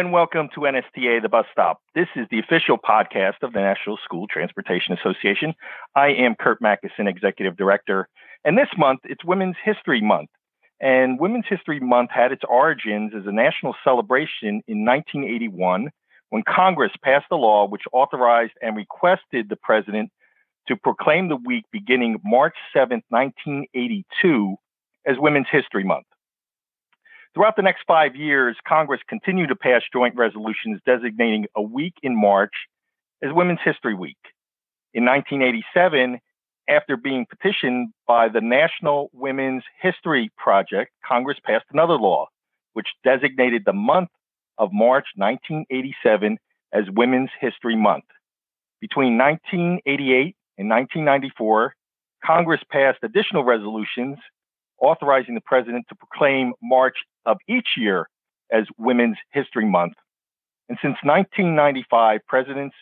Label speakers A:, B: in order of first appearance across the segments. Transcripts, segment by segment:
A: and welcome to NSTA The Bus Stop. This is the official podcast of the National School Transportation Association. I am Curt Macysyn, Executive Director, and this month it's Women's History Month. And Women's History Month had its origins as a national celebration in 1981 when Congress passed a law which authorized and requested the president to proclaim the week beginning March 7, 1982, as Women's History Month. Throughout the next five years, Congress continued to pass joint resolutions designating a week in March as Women's History Week. In 1987, after being petitioned by the National Women's History Project, Congress passed another law which designated the month of March 1987 as Women's History Month. Between 1988 and 1994, Congress passed additional resolutions authorizing the president to proclaim March of each year as Women's History Month. And since 1995, presidents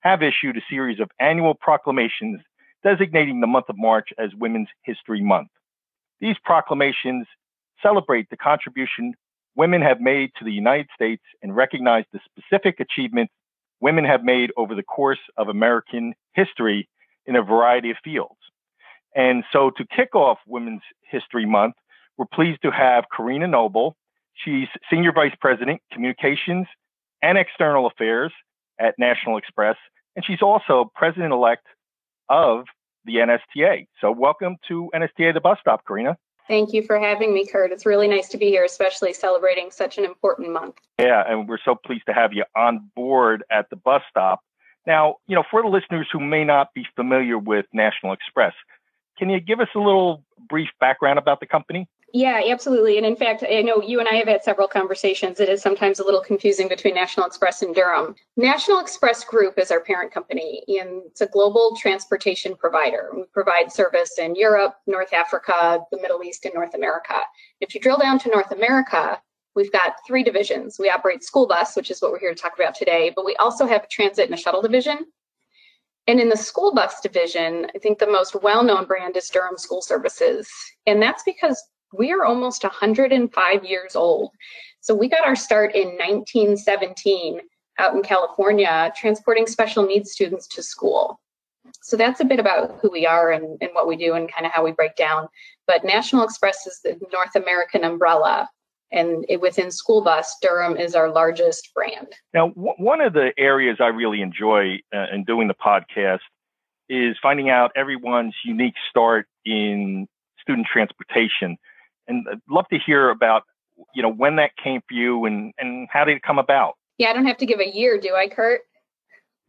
A: have issued a series of annual proclamations designating the month of March as Women's History Month. These proclamations celebrate the contribution women have made to the United States and recognize the specific achievements women have made over the course of American history in a variety of fields. And so to kick off Women's History Month, we're pleased to have Carina Noble. She's Senior Vice President, Communications and External Affairs at National Express, and she's also President elect of the NSTA. So welcome to NSTA The Bus Stop, Carina.
B: Thank you for having me, Curt. It's really nice to be here, especially celebrating such an important month.
A: Yeah, and we're so pleased to have you on board at the bus stop. Now, you know, for the listeners who may not be familiar with National Express, can you give us a little brief background about the company?
B: Yeah, absolutely. And in fact, I know you and I have had several conversations. It is sometimes a little confusing between National Express and Durham. National Express Group is our parent company, and it's a global transportation provider. We provide service in Europe, North Africa, the Middle East, and North America. If you drill down to North America, we've got three divisions. We operate school bus, which is what we're here to talk about today, but we also have a transit and a shuttle division. And in the school bus division, I think the most well known brand is Durham School Services. And that's because we are almost 105 years old. So we got our start in 1917 out in California, transporting special needs students to school. So that's a bit about who we are and, and what we do and kind of how we break down. But National Express is the North American umbrella. And it, within school bus, Durham is our largest brand.
A: Now, w- one of the areas I really enjoy uh, in doing the podcast is finding out everyone's unique start in student transportation and I'd love to hear about you know when that came for you and and how did it come about.
B: Yeah, I don't have to give a year, do I, Curt?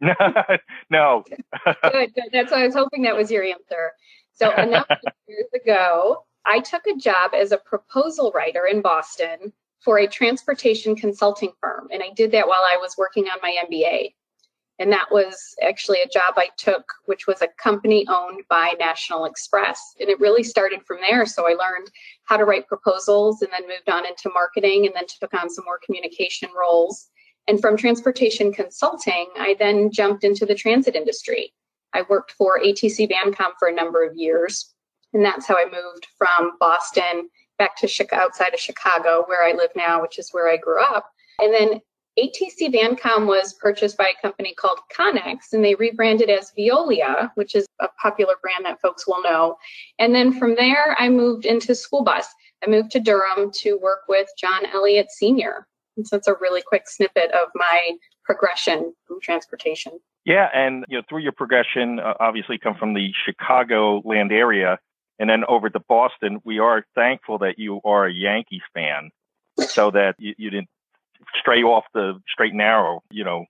A: no.
B: good, good. That's what I was hoping that was your answer. So a number of years ago, I took a job as a proposal writer in Boston for a transportation consulting firm, and I did that while I was working on my MBA. And that was actually a job I took, which was a company owned by National Express. And it really started from there. So I learned how to write proposals and then moved on into marketing and then took on some more communication roles. And from transportation consulting, I then jumped into the transit industry. I worked for ATC Vancom for a number of years. And that's how I moved from Boston back to outside of Chicago, where I live now, which is where I grew up. And then ATC Vancom was purchased by a company called Connex, and they rebranded as Veolia, which is a popular brand that folks will know. And then from there, I moved into school bus. I moved to Durham to work with John Elliott Sr. And so it's a really quick snippet of my progression from transportation.
A: Yeah, and you know, through your progression, uh, obviously come from the Chicago land area, and then over to Boston. We are thankful that you are a Yankees fan, so that you, you didn't stray off the straight and narrow, you know,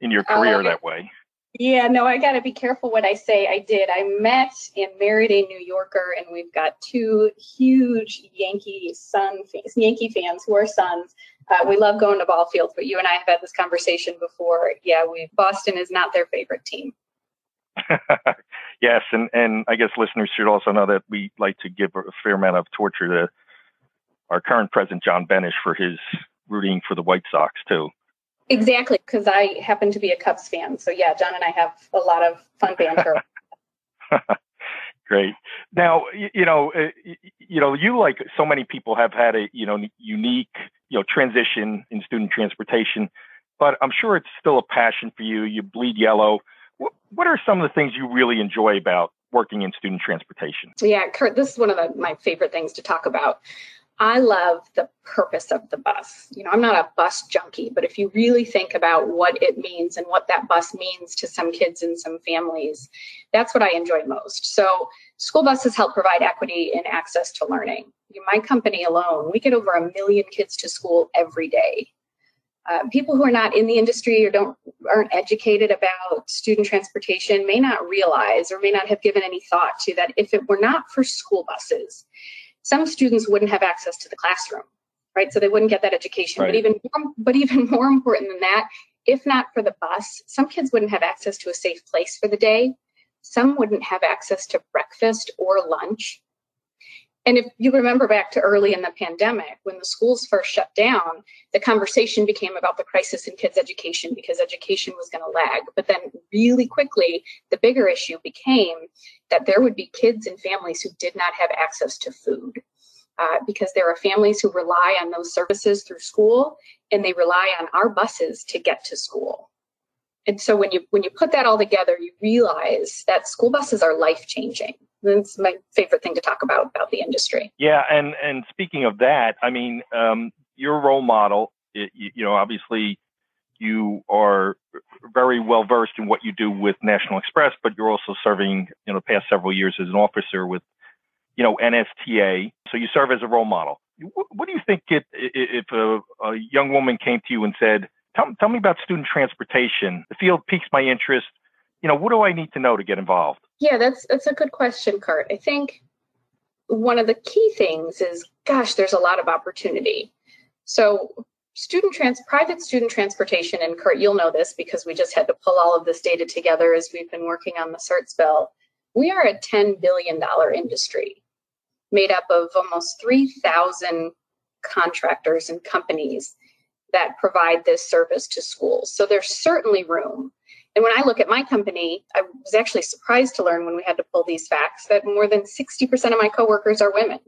A: in your career uh, that way.
B: Yeah, no, I got to be careful what I say. I did. I met and married a New Yorker, and we've got two huge Yankee son fans, Yankee fans who are sons. Uh, we love going to ball fields, but you and I have had this conversation before. Yeah, we Boston is not their favorite team.
A: yes, and and I guess listeners should also know that we like to give a fair amount of torture to our current president John Benish for his rooting for the White Sox too.
B: Exactly, because I happen to be a Cubs fan. So yeah, John and I have a lot of fun banter.
A: Great. Now, you, you know, uh, you know, you like so many people have had a you know unique you know transition in student transportation, but I'm sure it's still a passion for you. You bleed yellow. What, are some of the things you really enjoy about working in student transportation?
B: Yeah, Curt, this is one of the, my favorite things to talk about. I love the purpose of the bus. You know, I'm not a bus junkie, but if you really think about what it means and what that bus means to some kids and some families, that's what I enjoy most. So, school buses help provide equity and access to learning. In my company alone, we get over a million kids to school every day. Uh, people who are not in the industry or don't aren't educated about student transportation may not realize or may not have given any thought to that if it were not for school buses some students wouldn't have access to the classroom, right? So they wouldn't get that education. Right. But even more, but even more important than that, if not for the bus, some kids wouldn't have access to a safe place for the day. Some wouldn't have access to breakfast or lunch. And if you remember back to early in the pandemic, when the schools first shut down, the conversation became about the crisis in kids' education because education was going to lag. But then, really quickly, the bigger issue became that there would be kids and families who did not have access to food. Uh, because there are families who rely on those services through school and they rely on our buses to get to school and so when you when you put that all together you realize that school buses are life changing that's my favorite thing to talk about about the industry.
A: Yeah, and and speaking of that, I mean, um, your role model, it, you know, obviously you are very well versed in what you do with National Express, but you're also serving, you know, the past several years as an officer with, you know, NSTA. So you serve as a role model. What, what do you think it, if a, a young woman came to you and said, tell, tell me about student transportation. The field piques my interest you know, what do I need to know to get involved?
B: Yeah, that's that's a good question, Curt. I think one of the key things is, gosh, there's a lot of opportunity. So student trans private student transportation and Curt, you'll know this because we just had to pull all of this data together as we've been working on the CERTS bill. We are a $10 billion industry made up of almost 3,000 contractors and companies that provide this service to schools. So there's certainly room and when I look at my company, I was actually surprised to learn when we had to pull these facts that more than 60% of my coworkers are women.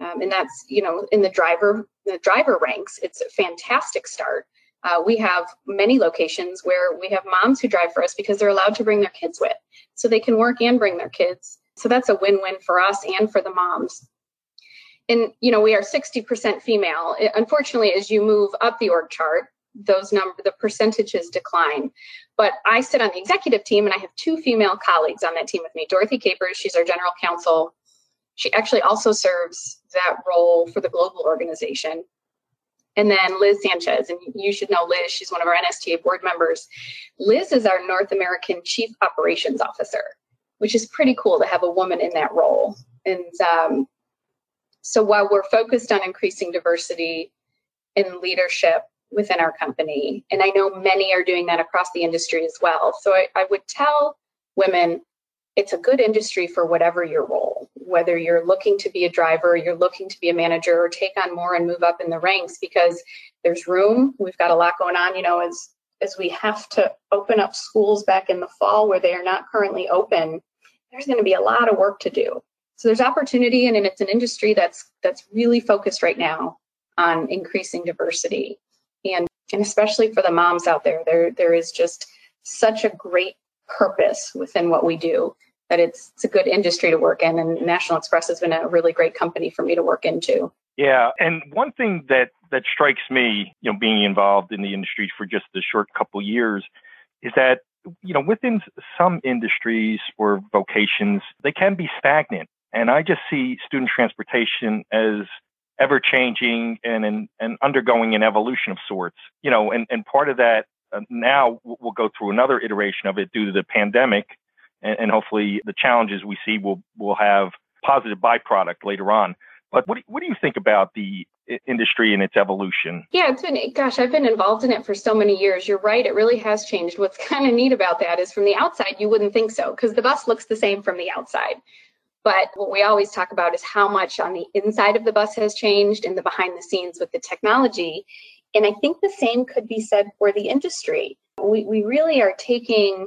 B: Um, and that's, you know, in the driver the driver ranks, it's a fantastic start. Uh, we have many locations where we have moms who drive for us because they're allowed to bring their kids with, so they can work and bring their kids. So that's a win-win for us and for the moms. And you know, we are 60% female. It, unfortunately, as you move up the org chart, those number the percentages decline. But I sit on the executive team and I have two female colleagues on that team with me. Dorothy Capers, she's our general counsel. She actually also serves that role for the global organization. And then Liz Sanchez, and you should know Liz, she's one of our NSTA board members. Liz is our North American Chief Operations Officer, which is pretty cool to have a woman in that role. And um, so while we're focused on increasing diversity in leadership, within our company. And I know many are doing that across the industry as well. So I, I would tell women it's a good industry for whatever your role, whether you're looking to be a driver, you're looking to be a manager, or take on more and move up in the ranks because there's room. We've got a lot going on, you know, as as we have to open up schools back in the fall where they are not currently open, there's going to be a lot of work to do. So there's opportunity and it's an industry that's that's really focused right now on increasing diversity. And and especially for the moms out there there there is just such a great purpose within what we do that it's it's a good industry to work in and national express has been a really great company for me to work into
A: yeah and one thing that that strikes me you know being involved in the industry for just a short couple years is that you know within some industries or vocations they can be stagnant and i just see student transportation as ever changing and, and, and undergoing an evolution of sorts. You know, and, and part of that uh, now we'll go through another iteration of it due to the pandemic, and, and hopefully the challenges we see will will have positive byproduct later on. But what do, what do you think about the industry and its evolution?
B: Yeah, it's been, gosh, I've been involved in it for so many years. You're right, it really has changed. What's kind of neat about that is from the outside, you wouldn't think so because the bus looks the same from the outside. But what we always talk about is how much on the inside of the bus has changed and the behind the scenes with the technology. And I think the same could be said for the industry. We, we really are taking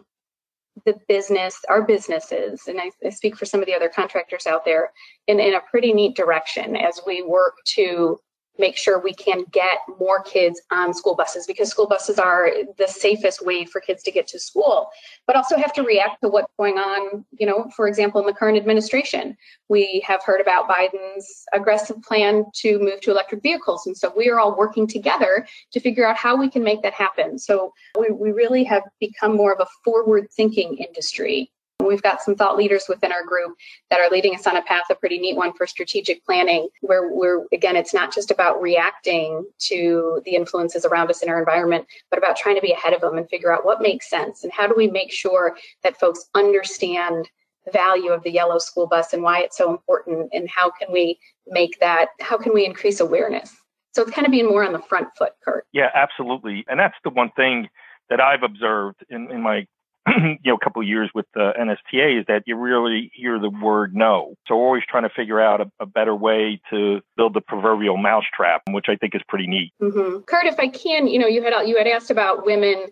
B: the business, our businesses, and I, I speak for some of the other contractors out there, in, in a pretty neat direction as we work to make sure we can get more kids on school buses because school buses are the safest way for kids to get to school. But also have to react to what's going on you know for example in the current administration. We have heard about biden's aggressive plan to move to electric vehicles and so we are all working together to figure out how we can make that happen. So we, we really have become more of a forward thinking industry We've got some thought leaders within our group that are leading us on a path, a pretty neat one for strategic planning, where we're, again, it's not just about reacting to the influences around us in our environment, but about trying to be ahead of them and figure out what makes sense and how do we make sure that folks understand the value of the yellow school bus and why it's so important and how can we make that, how can we increase awareness? So it's kind of being more on the front foot, Curt.
A: Yeah, absolutely. And that's the one thing that I've observed in, in my you know, a couple years with the NSTA is that you really hear the word no. So we're always trying to figure out a, a better way to build the proverbial mousetrap, which I think is pretty neat.
B: Mm-hmm. Curt, if I can, you know, you had you had asked about women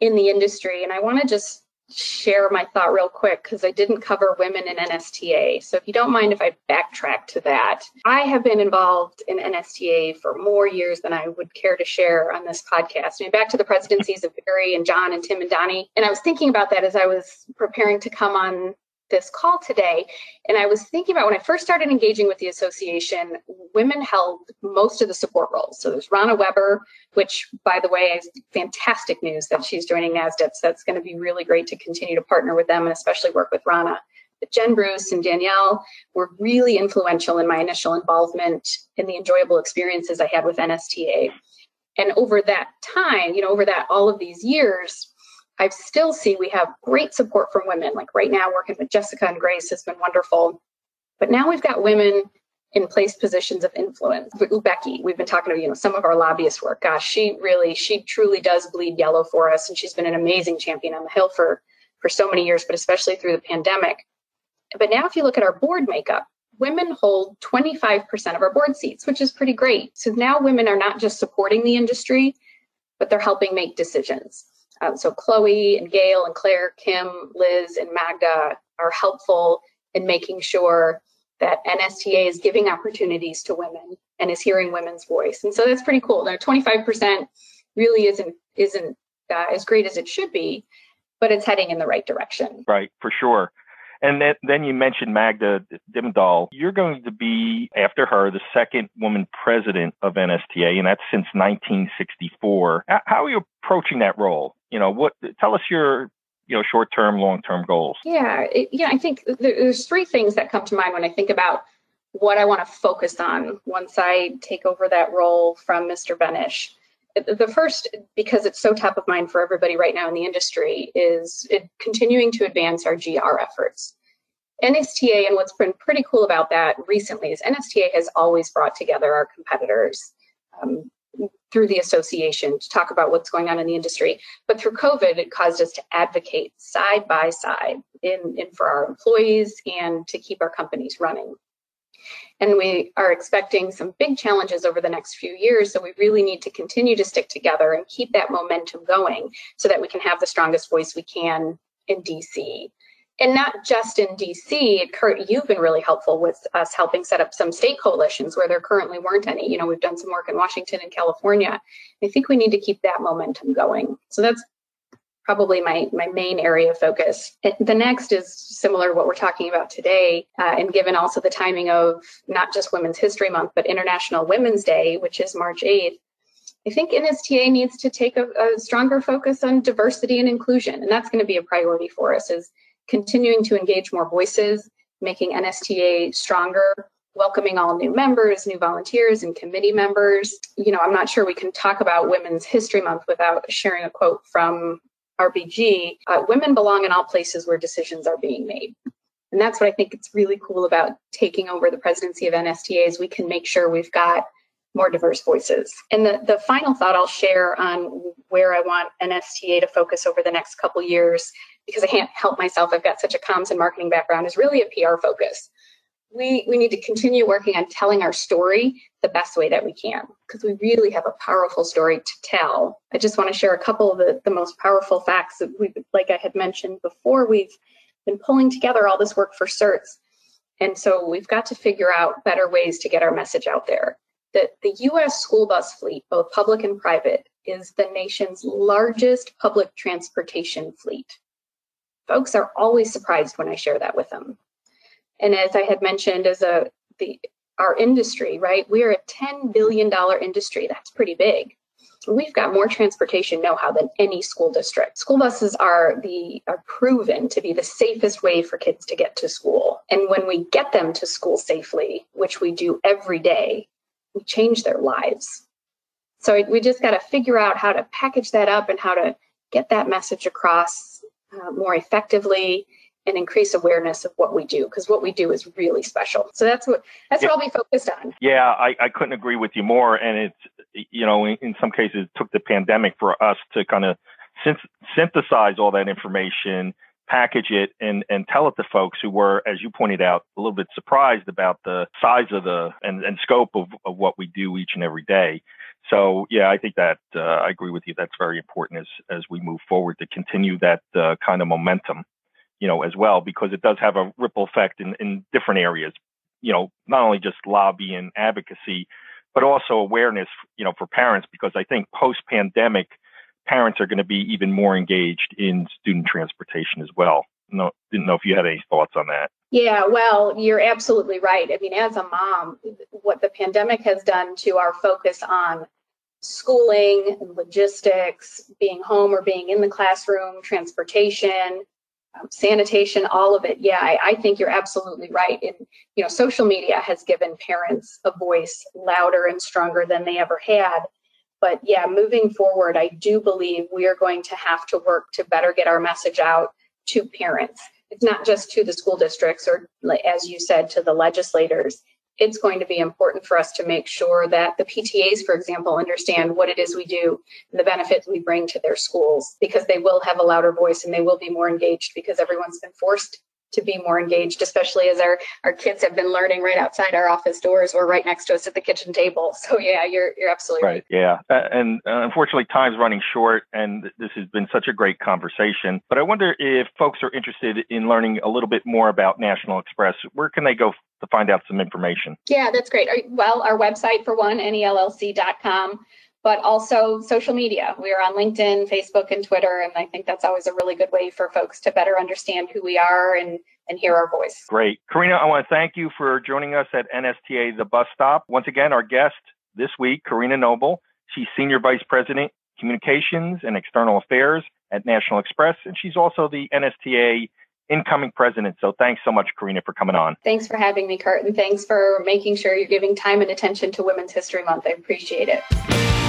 B: in the industry, and I want to just share my thought real quick because I didn't cover women in NSTA. So if you don't mind if I backtrack to that, I have been involved in NSTA for more years than I would care to share on this podcast. I mean, back to the presidencies of Barry and John and Tim and Donnie. And I was thinking about that as I was preparing to come on this call today. And I was thinking about when I first started engaging with the association, women held most of the support roles. So there's Ronna Weber, which, by the way, is fantastic news that she's joining NASDP. So that's going to be really great to continue to partner with them and especially work with Ronna. But Jen Bruce and Danielle were really influential in my initial involvement in the enjoyable experiences I had with NSTA. And over that time, you know, over that all of these years, I still see we have great support from women. Like right now, working with Jessica and Grace has been wonderful. But now we've got women in place positions of influence. Becky, we've been talking to you know some of our lobbyist work. Gosh, she really, she truly does bleed yellow for us, and she's been an amazing champion on the Hill for for so many years, but especially through the pandemic. But now, if you look at our board makeup, women hold 25% of our board seats, which is pretty great. So now women are not just supporting the industry, but they're helping make decisions. Um, so Chloe and Gail and Claire, Kim, Liz, and Magda are helpful in making sure that NSTA is giving opportunities to women and is hearing women's voice. And so that's pretty cool. Now, 25% really isn't isn't uh, as great as it should be, but it's heading in the right direction.
A: Right, for sure. And then, then you mentioned Magda Dimmendahl. You're going to be, after her, the second woman president of NSTA, and that's since 1964. How are you approaching that role? You know, what? Tell us your you know short term long term goals
B: yeah it, yeah i think there's three things that come to mind when i think about what i want to focus on once i take over that role from mr benish the first because it's so top of mind for everybody right now in the industry is continuing to advance our gr efforts nsta and what's been pretty cool about that recently is nsta has always brought together our competitors um, through the association to talk about what's going on in the industry. But through COVID, it caused us to advocate side by side in, in for our employees and to keep our companies running. And we are expecting some big challenges over the next few years. So we really need to continue to stick together and keep that momentum going so that we can have the strongest voice we can in DC and not just in DC. Curt, you've been really helpful with us helping set up some state coalitions where there currently weren't any. You know, we've done some work in Washington and California. I think we need to keep that momentum going. So that's probably my my main area of focus. The next is similar to what we're talking about today, uh, and given also the timing of not just Women's History Month, but International Women's Day, which is March 8th. I think NSTA needs to take a, a stronger focus on diversity and inclusion, and that's going to be a priority for us. Is continuing to engage more voices, making NSTA stronger, welcoming all new members, new volunteers, and committee members. You know, I'm not sure we can talk about Women's History Month without sharing a quote from RBG uh, Women belong in all places where decisions are being made. And that's what I think it's really cool about taking over the presidency of NSTA is we can make sure we've got more diverse voices. And the, the final thought I'll share on where I want NSTA to focus over the next couple years because I can't help myself, I've got such a comms and marketing background, is really a PR focus. We, we need to continue working on telling our story the best way that we can because we really have a powerful story to tell. I just want to share a couple of the, the most powerful facts that we, like I had mentioned before, we've been pulling together all this work for certs. And so we've got to figure out better ways to get our message out there that the US school bus fleet, both public and private, is the nation's largest public transportation fleet. Folks are always surprised when I share that with them. And as I had mentioned, as a the our industry, right? We're a $10 billion industry. That's pretty big. We've got more transportation know-how than any school district. School buses are the are proven to be the safest way for kids to get to school. And when we get them to school safely, which we do every day, we change their lives. So we just got to figure out how to package that up and how to get that message across uh, more effectively and increase awareness of what we do because what we do is really special. So that's what that's yeah. what I'll be focused on.
A: Yeah, I, I couldn't agree with you more. And it's you know in, in some cases it took the pandemic for us to kind of synthesize all that information, package it, and and tell it to folks who were, as you pointed out, a little bit surprised about the size of the and, and scope of, of what we do each and every day. So yeah, I think that uh, I agree with you. That's very important as as we move forward to continue that uh, kind of momentum you know, as well, because it does have a ripple effect in, in different areas, you know, not only just lobby and advocacy, but also awareness, you know, for parents, because I think post pandemic, parents are going to be even more engaged in student transportation as well. No, didn't know if you had any thoughts on that.
B: Yeah, well, you're absolutely right. I mean, as a mom, what the pandemic has done to our focus on schooling and logistics, being home or being in the classroom, transportation, sanitation, all of it. Yeah, I, I, think you're absolutely right. And you know, social media has given parents a voice louder and stronger than they ever had. But yeah, moving forward, I do believe we are going to have to work to better get our message out to parents. It's not just to the school districts or, as you said, to the legislators it's going to be important for us to make sure that the PTAs, for example, understand what it is we do and the benefits we bring to their schools because they will have a louder voice and they will be more engaged because everyone's been forced to be more engaged, especially as our, our kids have been learning right outside our office doors or right next to us at the kitchen table. So yeah, you're you're absolutely right. right.
A: Yeah, uh, and uh, unfortunately, time's running short, and this has been such a great conversation. But I wonder if folks are interested in learning a little bit more about National Express. Where can they go to find out some information?
B: Yeah, that's great. Well, our website for one, nellc.com but also social media. We are on LinkedIn, Facebook, and Twitter. And I think that's always a really good way for folks to better understand who we are and, and hear our voice.
A: Great. Carina, I want to thank you for joining us at NSTA The Bus Stop. Once again, our guest this week, Carina Noble. She's Senior Vice President, Communications and External Affairs at National Express. And she's also the NSTA incoming president. So thanks so much, Carina, for coming on.
B: Thanks for having me, Curt. And thanks for making sure you're giving time and attention to Women's History Month. I appreciate it.